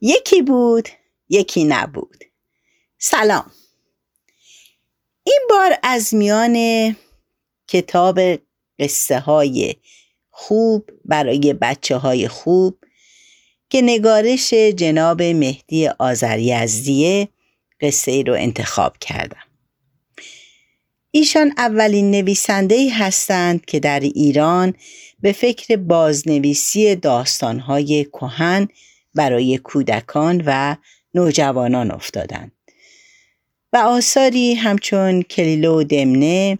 یکی بود یکی نبود. سلام. این بار از میان کتاب قصه های خوب برای بچه های خوب که نگارش جناب مهدی آذری ازدیه قصه ای رو انتخاب کردم. ایشان اولین نویسنده هستند که در ایران به فکر بازنویسی داستانهای کهن برای کودکان و نوجوانان افتادند و آثاری همچون کلیلو دمنه،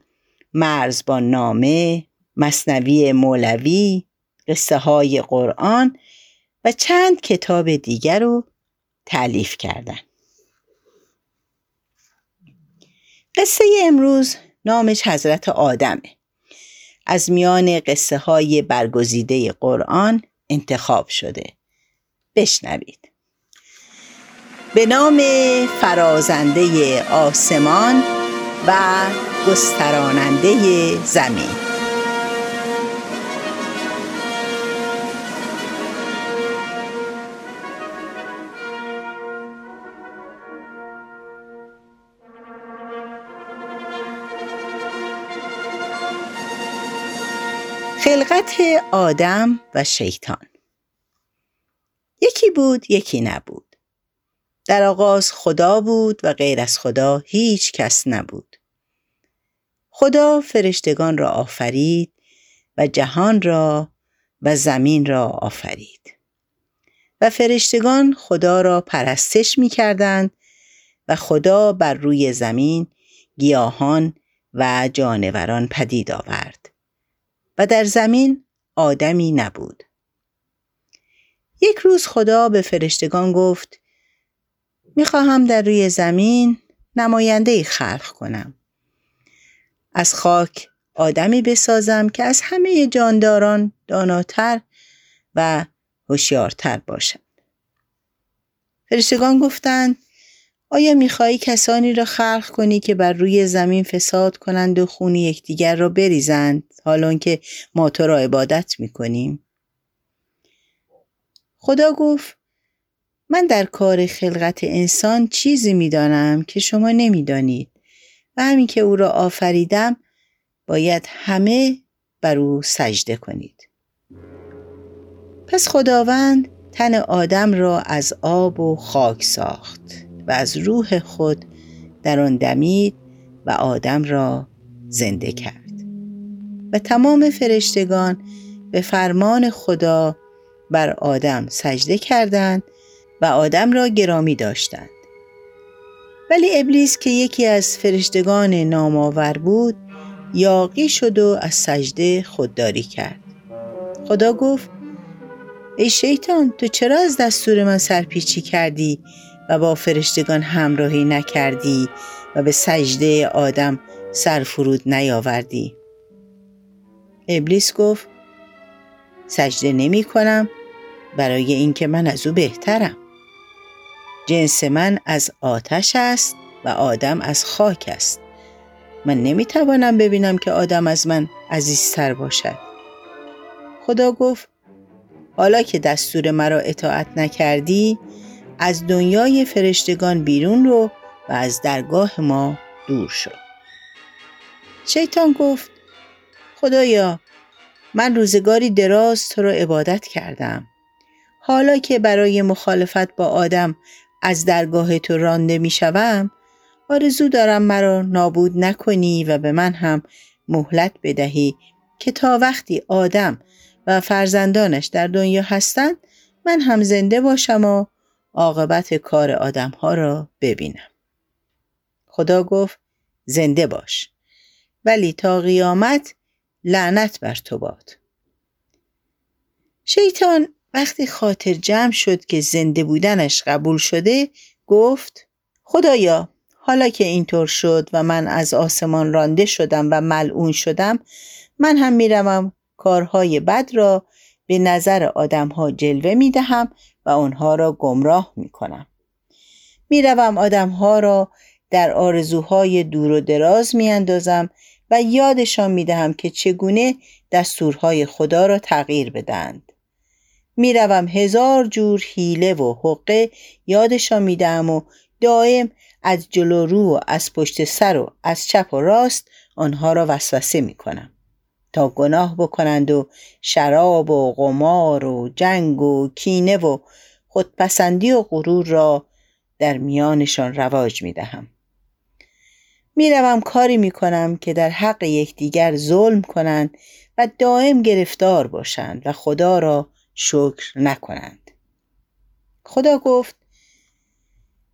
مرزبان نامه، مصنوی مولوی، قصه های قرآن و چند کتاب دیگر رو تعلیف کردند. قصه امروز نامش حضرت آدمه. از میان قصه های برگزیده قرآن انتخاب شده. بشنوید. به نام فرازنده آسمان و گستراننده زمین خلقت آدم و شیطان یکی بود یکی نبود. در آغاز خدا بود و غیر از خدا هیچ کس نبود. خدا فرشتگان را آفرید و جهان را و زمین را آفرید. و فرشتگان خدا را پرستش می کردند و خدا بر روی زمین گیاهان و جانوران پدید آورد. و در زمین آدمی نبود. یک روز خدا به فرشتگان گفت می‌خواهم در روی زمین نماینده خلق کنم. از خاک آدمی بسازم که از همه جانداران داناتر و هوشیارتر باشد. فرشتگان گفتند آیا می‌خواهی کسانی را خلق کنی که بر روی زمین فساد کنند و خون یکدیگر را بریزند حالان که ما تو را عبادت می‌کنیم خدا گفت من در کار خلقت انسان چیزی می‌دانم که شما نمی‌دانید و همین که او را آفریدم باید همه بر او سجده کنید. پس خداوند تن آدم را از آب و خاک ساخت و از روح خود در آن دمید و آدم را زنده کرد. و تمام فرشتگان به فرمان خدا بر آدم سجده کردند و آدم را گرامی داشتند. ولی ابلیس که یکی از فرشتگان نامآور بود یاقی شد و از سجده خودداری کرد. خدا گفت ای شیطان تو چرا از دستور من سرپیچی کردی و با فرشتگان همراهی نکردی و به سجده آدم سر فرود نیاوردی؟ ابلیس گفت سجده نمی کنم برای اینکه من از او بهترم. جنس من از آتش است و آدم از خاک است. من نمی توانم ببینم که آدم از من عزیزتر باشد. خدا گفت حالا که دستور مرا اطاعت نکردی از دنیای فرشتگان بیرون رو و از درگاه ما دور شد شیطان گفت خدایا من روزگاری دراز تو را عبادت کردم. حالا که برای مخالفت با آدم از درگاه تو رانده می شوم آرزو دارم مرا نابود نکنی و به من هم مهلت بدهی که تا وقتی آدم و فرزندانش در دنیا هستند من هم زنده باشم و عاقبت کار آدم ها را ببینم. خدا گفت زنده باش ولی تا قیامت لعنت بر تو باد. شیطان وقتی خاطر جمع شد که زنده بودنش قبول شده گفت خدایا حالا که اینطور شد و من از آسمان رانده شدم و ملعون شدم من هم می‌روم کارهای بد را به نظر آدمها جلوه می دهم و آنها را گمراه می کنم. می روم آدمها را در آرزوهای دور و دراز می اندازم و یادشان می دهم که چگونه دستورهای خدا را تغییر بدند. می‌روم هزار جور حیله و حقه یادشان میدم و دائم از جلو رو و از پشت سر و از چپ و راست آنها را وسوسه می‌کنم تا گناه بکنند و شراب و قمار و جنگ و کینه و خودپسندی و غرور را در میانشان رواج می دهم. می روم کاری می کنم که در حق یکدیگر ظلم کنند و دائم گرفتار باشند و خدا را شکر نکنند. خدا گفت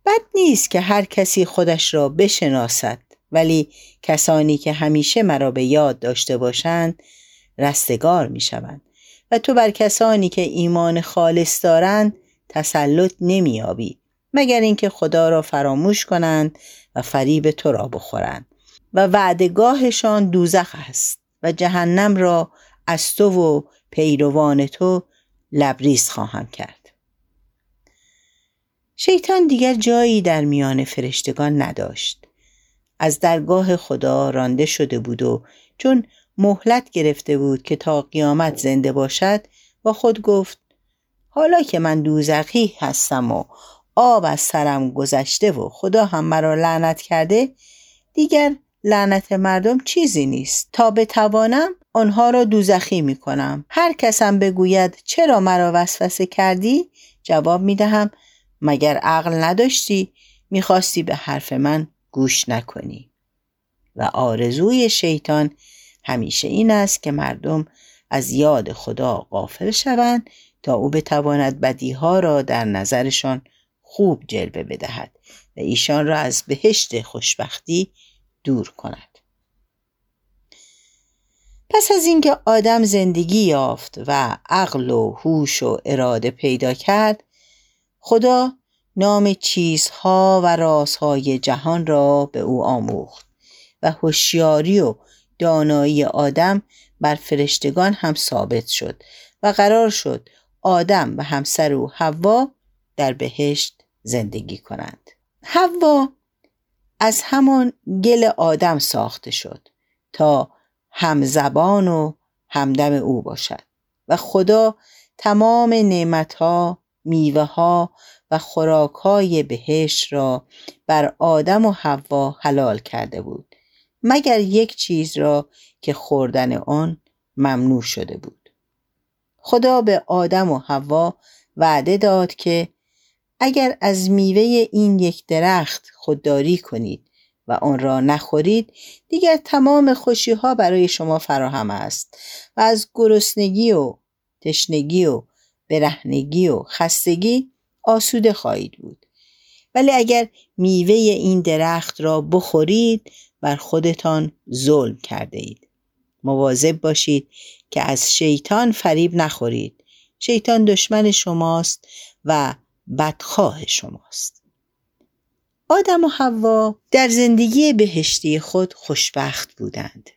بد نیست که هر کسی خودش را بشناسد ولی کسانی که همیشه مرا به یاد داشته باشند رستگار می شوند و تو بر کسانی که ایمان خالص دارند تسلط نمییابی مگر اینکه خدا را فراموش کنند و فریب تو را بخورند و وعدگاهشان دوزخ است و جهنم را از تو و پیروان تو لبریز خواهم کرد. شیطان دیگر جایی در میان فرشتگان نداشت. از درگاه خدا رانده شده بود و چون مهلت گرفته بود که تا قیامت زنده باشد با خود گفت حالا که من دوزخی هستم و آب از سرم گذشته و خدا هم مرا لعنت کرده دیگر لعنت مردم چیزی نیست. تا بتوانم آنها را دوزخی می کنم هر کسم بگوید چرا مرا وسوسه کردی؟ جواب می دهم مگر عقل نداشتی؟ می‌خواستی به حرف من گوش نکنی. و آرزوی شیطان همیشه این است که مردم از یاد خدا غافل شوند تا او بتواند بدیها را در نظرشان خوب جلوه بدهد و ایشان را از بهشت خوشبختی دور کند. پس از اینکه آدم زندگی یافت و عقل و هوش و اراده پیدا کرد خدا نام چیزها و رازهای جهان را به او آموخت و هوشیاری و دانایی آدم بر فرشتگان هم ثابت شد و قرار شد آدم و همسر او حوا در بهشت زندگی کنند. حوا از همان گل آدم ساخته شد تا همزبان و همدم او باشد. و خدا تمام نعمتها میوه ها و خوراک های بهشت را بر آدم و حوا حلال کرده بود مگر یک چیز را که خوردن آن ممنوع شده بود. خدا به آدم و حوا وعده داد که اگر از میوه این یک درخت خودداری کنید و آن را نخورید دیگر تمام خوشی ها برای شما فراهم است و از گرسنگی و تشنگی و برهنگی و خستگی آسوده خواهید بود. ولی اگر میوه این درخت را بخورید بر خودتان ظلم کرده اید. مواظب باشید که از شیطان فریب نخورید. شیطان دشمن شماست و بدخواه شماست. آدم و حوا در زندگی بهشتی خود خوشبخت بودند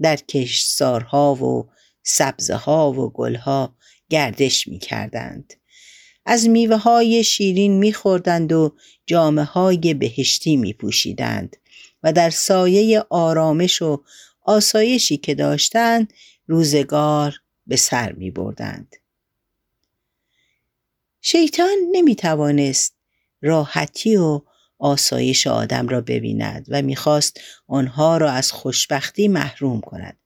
در کشتزارها و سبزه ها و گلها گردش می کردند. از میوه های شیرین می خوردند و جامعه های بهشتی می پوشیدند و در سایه آرامش و آسایشی که داشتند روزگار به سر می بردند. شیطان نمی توانست راحتی و آسایش آدم را ببیند و می‌خواست آنها را از خوشبختی محروم کند.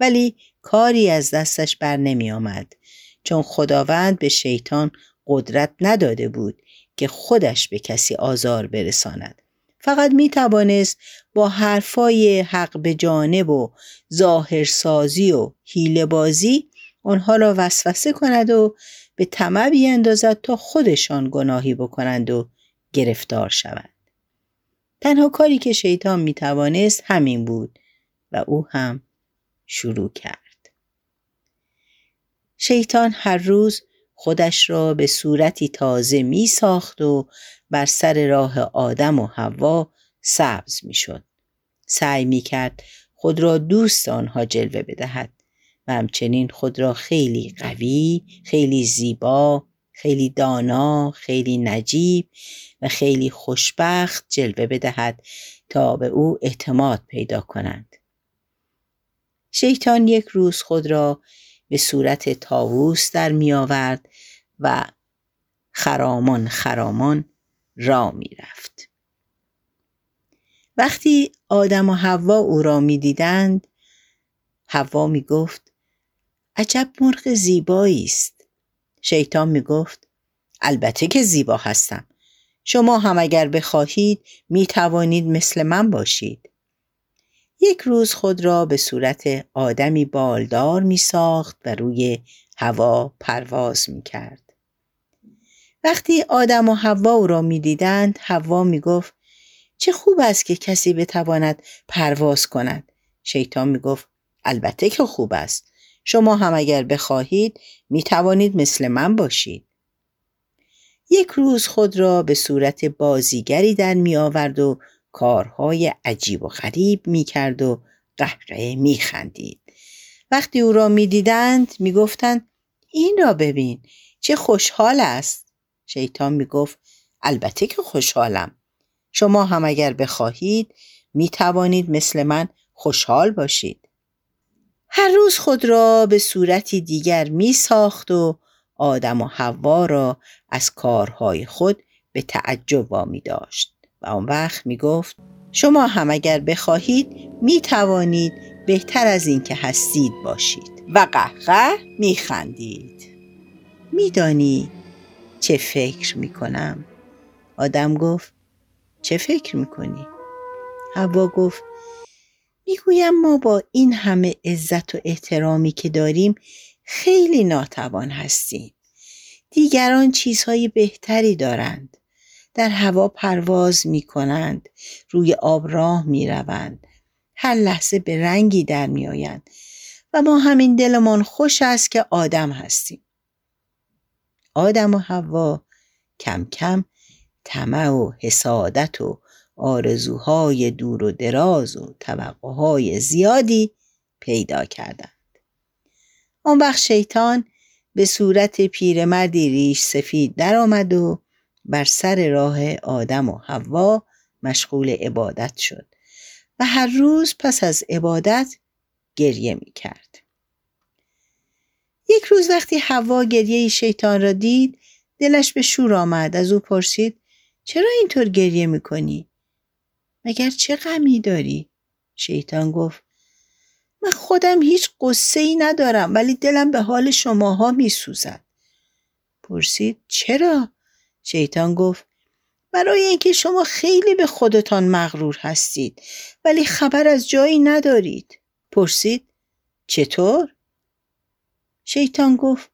ولی کاری از دستش بر نمی آمد چون خداوند به شیطان قدرت نداده بود که خودش به کسی آزار برساند. فقط می توانست با حرفای حق به جانب و ظاهرسازی و حیله بازی آنها را وسوسه کند و به طمع بیاندازد تا خودشان گناهی بکنند و گرفتار شوند. تنها کاری که شیطان می توانست همین بود و او هم شروع کرد. شیطان هر روز خودش را به صورتی تازه می ساخت و بر سر راه آدم و حوا سبز می شد. سعی می کرد خود را دوست آنها جلوه بدهد و همچنین خود را خیلی قوی، خیلی زیبا، خیلی دانا، خیلی نجیب و خیلی خوشبخت جلوه بدهد تا به او اعتماد پیدا کنند. شیطان یک روز خود را به صورت تاووس در می آورد و خرامان خرامان را می رفت. وقتی آدم و حوا او را می دیدند حوا می گفت عجب مرغ زیبایی است شیطان می گفت البته که زیبا هستم شما هم اگر بخواهید می توانید مثل من باشید یک روز خود را به صورت آدمی بالدار می ساخت و روی هوا پرواز می کرد. وقتی آدم و حوا او را می دیدند حوا می گفت چه خوب است که کسی بتواند پرواز کند. شیطان می گفت البته که خوب است. شما هم اگر بخواهید می توانید مثل من باشید. یک روز خود را به صورت بازیگری در می آورد و کارهای عجیب و غریب می کرد و قهقه می خندید. وقتی او را می دیدند می گفتند این را ببین چه خوشحال است. شیطان می گفت البته که خوشحالم. شما هم اگر بخواهید می توانید مثل من خوشحال باشید. هر روز خود را به صورتی دیگر می ساخت و آدم و حوا را از کارهای خود به تعجب می داشت. و آن وقت می گفت شما هم اگر بخواهید می توانید بهتر از این که هستید باشید. و قهقه می خندید میدانی چه فکر می کنم آدم گفت چه فکر می کنی هوا گفت می‌گویم ما با این همه عزت و احترامی که داریم خیلی ناتوان هستیم. دیگران چیزهای بهتری دارند. در هوا پرواز می کنند روی آب راه می روند هر لحظه به رنگی در می آیند و ما همین دلمان خوش است که آدم هستیم. آدم و هوا کم کم طمع و حسادت و آرزوهای دور و دراز و توقعهای زیادی پیدا کردند آن وقت شیطان به صورت پیرمردی ریش سفید درآمد و بر سر راه آدم و حوا مشغول عبادت شد و هر روز پس از عبادت گریه می کرد. یک روز وقتی حوا گریه شیطان را دید دلش به شور آمد از او پرسید چرا اینطور گریه می کنی؟ مگر چه غمی داری؟ شیطان گفت من خودم هیچ قصه ای ندارم ولی دلم به حال شماها می سوزد. پرسید چرا؟ شیطان گفت برای اینکه شما خیلی به خودتان مغرور هستید ولی خبر از جایی ندارید پرسید چطور شیطان گفت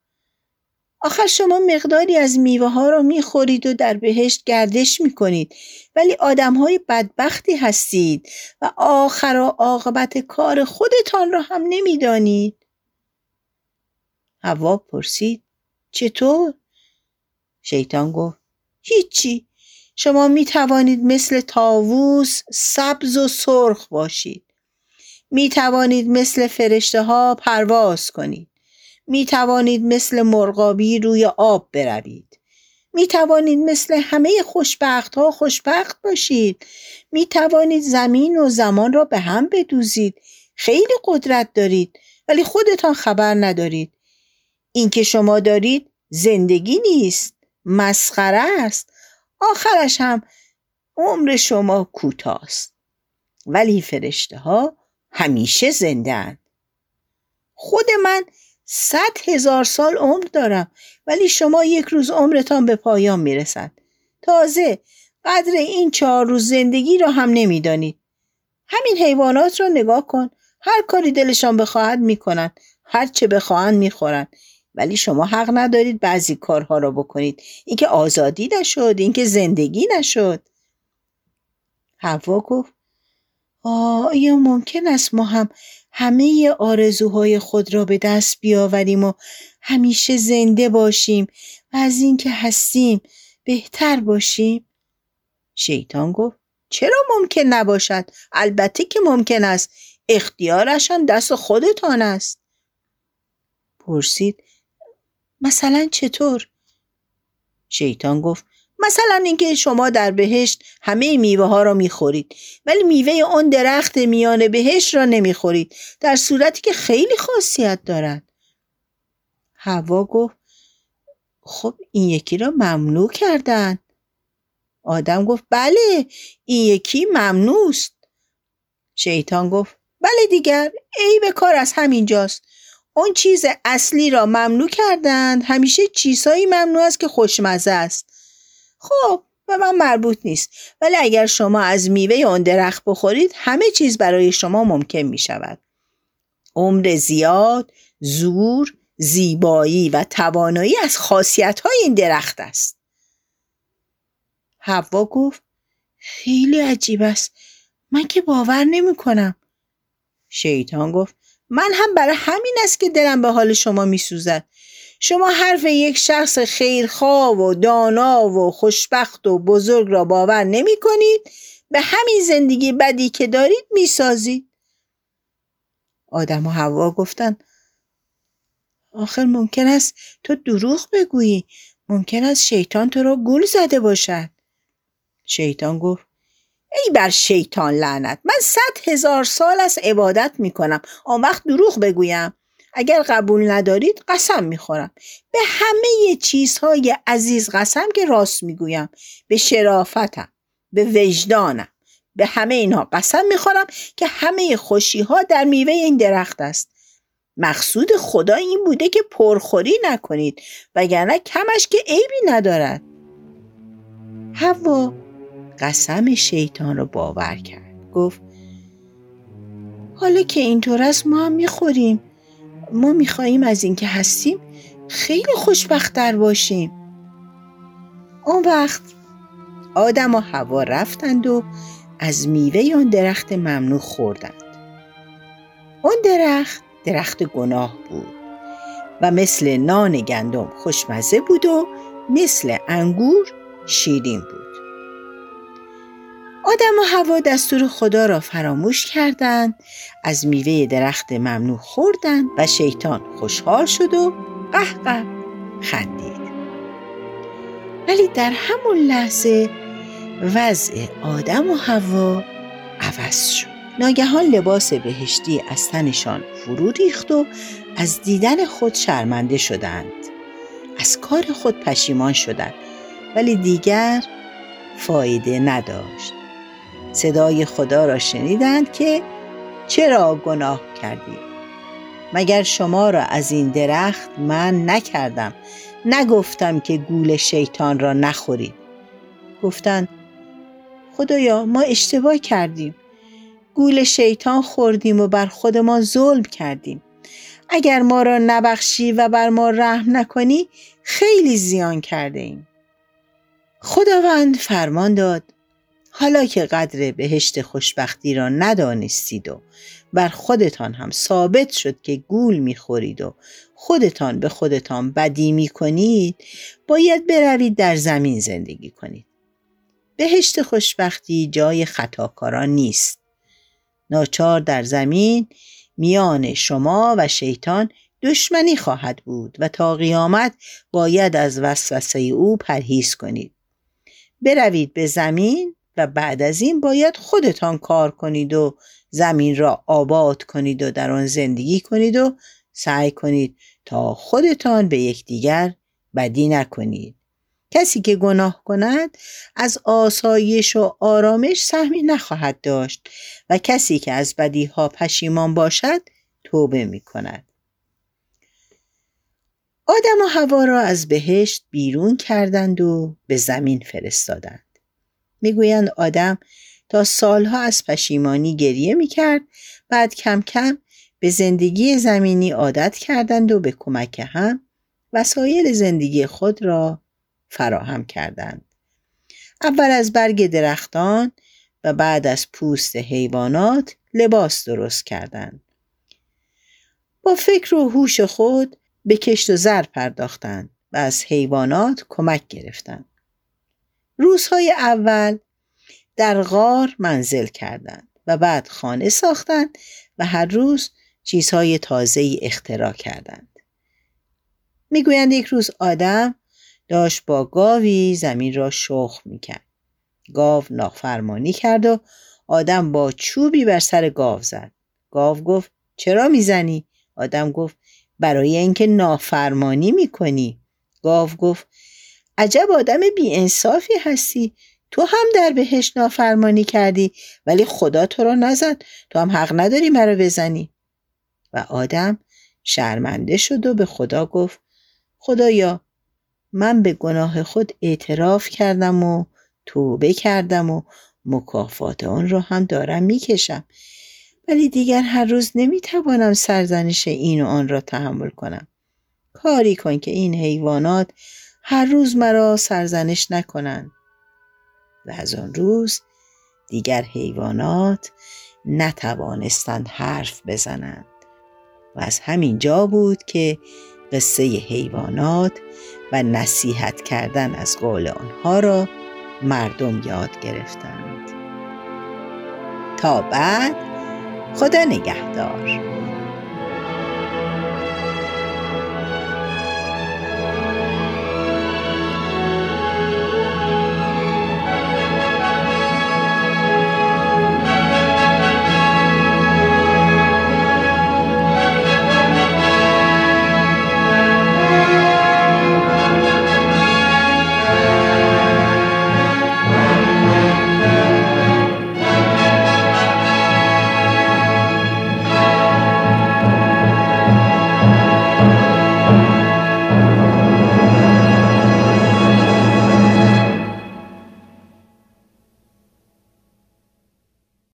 آخر شما مقداری از میوه ها را می‌خورید و در بهشت گردش می‌کنید. ولی آدم های بدبختی هستید و آخر و عاقبت کار خودتان را هم نمی‌دانید. هوا پرسید. چطور؟ شیطان گفت. هیچی. شما می توانید مثل تاووس سبز و سرخ باشید. می توانید مثل فرشته ها پرواز کنید. می توانید مثل مرغابی روی آب بروید. می توانید مثل همه خوشبخت ها خوشبخت باشید. می توانید زمین و زمان را به هم بدوزید. خیلی قدرت دارید ولی خودتان خبر ندارید. اینکه شما دارید زندگی نیست مسخره است. آخرش هم عمر شما کوتاست. ولی فرشته ها همیشه زندن خود من صد هزار سال عمر دارم ولی شما یک روز عمرتان به پایان می‌رسد. تازه قدر این چهار روز زندگی را هم نمی‌دانید. همین حیوانات را نگاه کن. هر کاری دلشان بخواهد می‌کنند. هر چه بخواهند می‌خورند. ولی شما حق ندارید بعضی کارها را بکنید. اینکه آزادی نشد اینکه زندگی نشد. هوا گفت آیا ممکن است ما هم همه آرزوهای خود را به دست بیاوریم و همیشه زنده باشیم و از اینکه هستیم بهتر باشیم. شیطان گفت چرا ممکن نباشد؟ البته که ممکن است. اختیارشان دست خودتان است. پرسید مثلا چطور؟ شیطان گفت مثلا اینکه شما در بهشت همه میوه ها را می‌خورید ولی میوه آن درخت میان بهشت را نمی‌خورید در صورتی که خیلی خاصیت دارد هوا گفت خب این یکی را ممنوع کردن. آدم گفت بله این یکی ممنوعست شیطان گفت بله دیگر ای به کار از همینجاست. اون چیز اصلی را ممنوع کردند همیشه چیزهایی ممنوع است که خوشمزه است. خب به من مربوط نیست. ولی اگر شما از میوه اون درخت بخورید همه چیز برای شما ممکن می شود عمر زیاد زور زیبایی و توانایی از خاصیت های این درخت است. حوا گفت خیلی عجیب است. من که باور نمی کنم شیطان گفت من هم برای همین است که دلم به حال شما می سوزد شما حرف یک شخص خیرخواه و دانا و خوشبخت و بزرگ را باور نمی کنید. به همین زندگی بدی که دارید می سازید. آدم و هوا گفتن آخر ممکن است تو دروغ بگویی. ممکن است شیطان تو را گول زده باشد. شیطان گفت ای بر شیطان لعنت من صد هزار سال از عبادت می کنم. آن وقت دروغ بگویم. اگر قبول ندارید قسم می‌خورم. به همه چیزهای عزیز قسم که راست می‌گویم. به شرافتم به وجدانم به همه اینها قسم می‌خورم که همه خوشی ها در میوه این درخت است. مقصود خدا این بوده که پرخوری نکنید وگرنه کمش که عیبی ندارد. هوا قسم شیطان رو باور کرد. گفت حالا که اینطور است ما هم می‌خوریم. ما می‌خواهیم از اینکه هستیم خیلی خوشبختتر باشیم. اون وقت آدم و هوا رفتند و از میوه آن درخت ممنوع خوردند. اون درخت درخت گناه بود و مثل نان گندم خوشمزه بود و مثل انگور شیرین بود. آدم و هوا دستور خدا را فراموش کردند از میوه درخت ممنوع خوردند و شیطان خوشحال شد و قهقه خندید. ولی در همون لحظه وضع آدم و هوا عوض شد. ناگهان لباس بهشتی از تنشان فرو ریخت و از دیدن خود شرمنده شدند. از کار خود پشیمان شدند ولی دیگر فایده نداشت. صدای خدا را شنیدند که چرا گناه کردید مگر شما را از این درخت من نکردم؟ نگفتم که گول شیطان را نخورید. گفتند خدایا ما اشتباه کردیم. گول شیطان خوردیم و بر خودمان ظلم کردیم. اگر ما را نبخشی و بر ما رحم نکنی خیلی زیان کرده ایم خداوند فرمان داد حالا که قدر بهشت خوشبختی را ندانستید و بر خودتان هم ثابت شد که گول می‌خورید و خودتان به خودتان بدی می‌کنید باید بروید در زمین زندگی کنید. بهشت خوشبختی جای خطاکاران نیست. ناچار در زمین میان شما و شیطان دشمنی خواهد بود و تا قیامت باید از وسوسه او پرهیز کنید. بروید به زمین و بعد از این باید خودتان کار کنید و زمین را آباد کنید و در آن زندگی کنید و سعی کنید تا خودتان به یکدیگر بدی نکنید کسی که گناه کند از آسایش و آرامش سهمی نخواهد داشت و کسی که از بدیها پشیمان باشد توبه می کند. آدم و هوا را از بهشت بیرون کردند و به زمین فرستادند. می‌گویند آدم تا سالها از پشیمانی گریه می‌کرد بعد کم کم به زندگی زمینی عادت کردند و به کمک هم وسایل زندگی خود را فراهم کردند. اول از برگ درختان و بعد از پوست حیوانات لباس درست کردند. با فکر و هوش خود به کشت و زر پرداختند و از حیوانات کمک گرفتند. روزهای اول در غار منزل کردند و بعد خانه ساختند و هر روز چیزهای تازه اختراع کردند. می‌گویند یک روز آدم داشت با گاوی زمین را شخ می‌کرد. گاو نافرمانی کرد و آدم با چوبی بر سر گاو زد. گاو گفت چرا می‌زنی؟ آدم گفت برای اینکه نافرمانی می‌کنی گاو گفت عجب آدم بیانصافی هستی. تو هم در بهش نافرمانی کردی ولی خدا تو را نزد. تو هم حق نداری مرا بزنی. و آدم شرمنده شد و به خدا گفت خدایا من به گناه خود اعتراف کردم و توبه کردم و مکافات آن را هم دارم می‌کشم. ولی دیگر هر روز نمی‌توانم سرزنش این و آن را تحمل کنم. کاری کن که این حیوانات هر روز مرا سرزنش نکنند. و از آن روز دیگر حیوانات نتوانستند حرف بزنند و از همین جا بود که قصه حیوانات و نصیحت کردن از قول آنها را مردم یاد گرفتند. تا بعد خدا نگهدار.